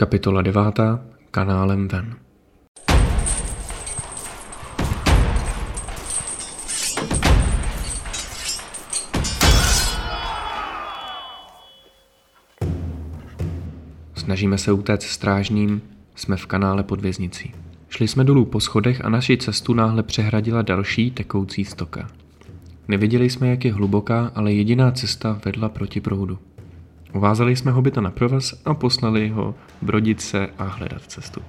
Kapitola 9. Kanálem ven. Snažíme se utéct strážným, jsme v kanále pod věznicí. Šli jsme dolů po schodech a naši cestu náhle přehradila další tekoucí stoka. Neviděli jsme, jak je hluboká, ale jediná cesta vedla proti proudu. Uvázali jsme hobita na provaz a poslali ho brodit se a hledat cestu.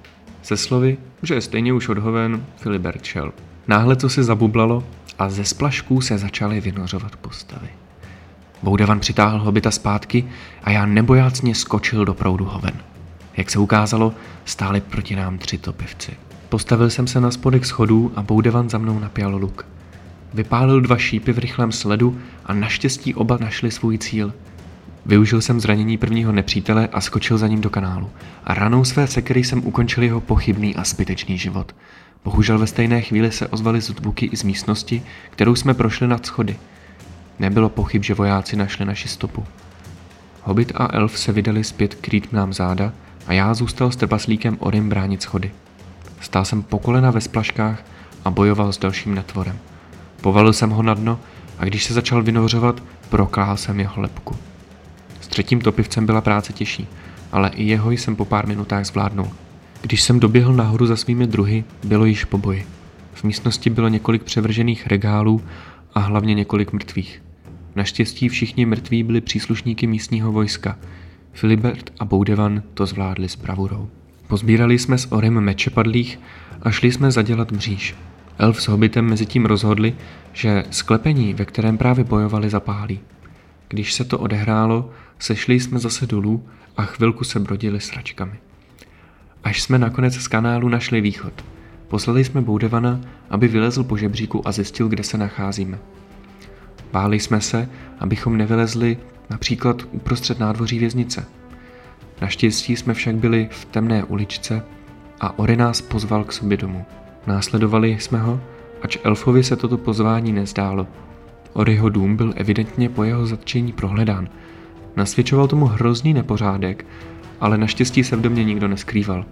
Se slovy, že je stejně už odhoven, Filibert šel. Náhle to se zabublalo a ze splašků se začaly vynořovat postavy. Boudevan přitáhl hobita zpátky a já nebojácně skočil do proudu hoven. Jak se ukázalo, stáli proti nám tři topivci. Postavil jsem se na spodek schodů a Boudevan za mnou napěl luk. Vypálil dva šípy v rychlém sledu a naštěstí oba našli svůj cíl – Využil jsem zranění prvního nepřítele a skočil za ním do kanálu. A ranou své sekery jsem ukončil jeho pochybný a zbytečný život. Bohužel ve stejné chvíli se ozvaly zvuky i z místnosti, kterou jsme prošli nad schody. Nebylo pochyb, že vojáci našli naši stopu. Hobbit a elf se vydali zpět krýt nám záda a já zůstal s trpaslíkem Orym bránit schody. Stál jsem po kolena ve splaškách a bojoval s dalším netvorem. Povalil jsem ho na dno a když se začal vynořovat, prokláhl jsem jeho lepku třetím topivcem byla práce těžší, ale i jeho jsem po pár minutách zvládnul. Když jsem doběhl nahoru za svými druhy, bylo již po boji. V místnosti bylo několik převržených regálů a hlavně několik mrtvých. Naštěstí všichni mrtví byli příslušníky místního vojska. Filibert a Boudevan to zvládli s bravurou. Pozbírali jsme s Orem meče padlých a šli jsme zadělat mříž. Elf s hobitem mezi tím rozhodli, že sklepení, ve kterém právě bojovali, zapálí. Když se to odehrálo, sešli jsme zase dolů a chvilku se brodili sračkami. Až jsme nakonec z kanálu našli východ. Poslali jsme Boudevana, aby vylezl po žebříku a zjistil, kde se nacházíme. Báli jsme se, abychom nevylezli například uprostřed nádvoří věznice. Naštěstí jsme však byli v temné uličce a Ori nás pozval k sobě domů. Následovali jsme ho, ač elfovi se toto pozvání nezdálo, Oriho dům byl evidentně po jeho zatčení prohledán. Nasvědčoval tomu hrozný nepořádek, ale naštěstí se v domě nikdo neskrýval.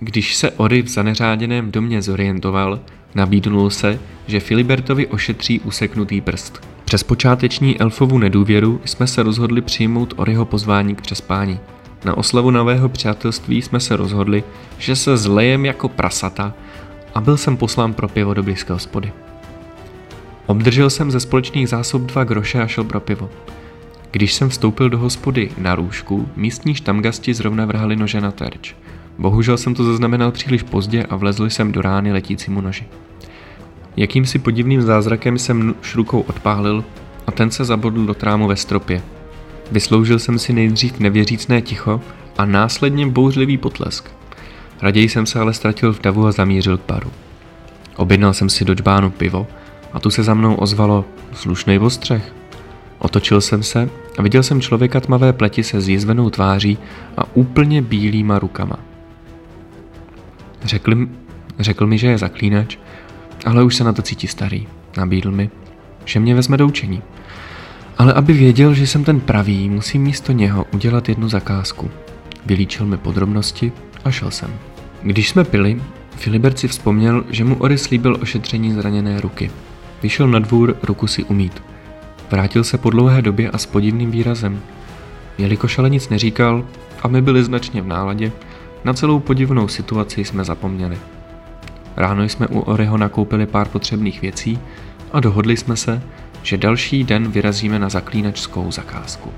Když se Ori v zaneřáděném domě zorientoval, nabídnul se, že Filibertovi ošetří useknutý prst. Přes počáteční elfovu nedůvěru jsme se rozhodli přijmout Oriho pozvání k přespání. Na oslavu nového přátelství jsme se rozhodli, že se zlejem jako prasata a byl jsem poslán pro pivo do blízké hospody. Obdržel jsem ze společných zásob dva groše a šel pro pivo. Když jsem vstoupil do hospody na růžku, místní štamgasti zrovna vrhali nože na terč. Bohužel jsem to zaznamenal příliš pozdě a vlezl jsem do rány letícímu noži. Jakýmsi podivným zázrakem jsem šrukou odpálil a ten se zabodl do trámu ve stropě. Vysloužil jsem si nejdřív nevěřícné ticho a následně bouřlivý potlesk. Raději jsem se ale ztratil v davu a zamířil k baru. Objednal jsem si do džbánu pivo a tu se za mnou ozvalo slušnej ostřech. Otočil jsem se a viděl jsem člověka tmavé pleti se zjizvenou tváří a úplně bílýma rukama. Řekl, řekl mi, že je zaklínač, ale už se na to cítí starý. Nabídl mi, že mě vezme do učení. Ale aby věděl, že jsem ten pravý, musím místo něho udělat jednu zakázku. Vylíčil mi podrobnosti a šel jsem. Když jsme pili, Filibert si vzpomněl, že mu Ory slíbil ošetření zraněné ruky. Vyšel na dvůr ruku si umít. Vrátil se po dlouhé době a s podivným výrazem. Jelikož ale nic neříkal a my byli značně v náladě, na celou podivnou situaci jsme zapomněli. Ráno jsme u Oreho nakoupili pár potřebných věcí a dohodli jsme se, že další den vyrazíme na zaklínačskou zakázku.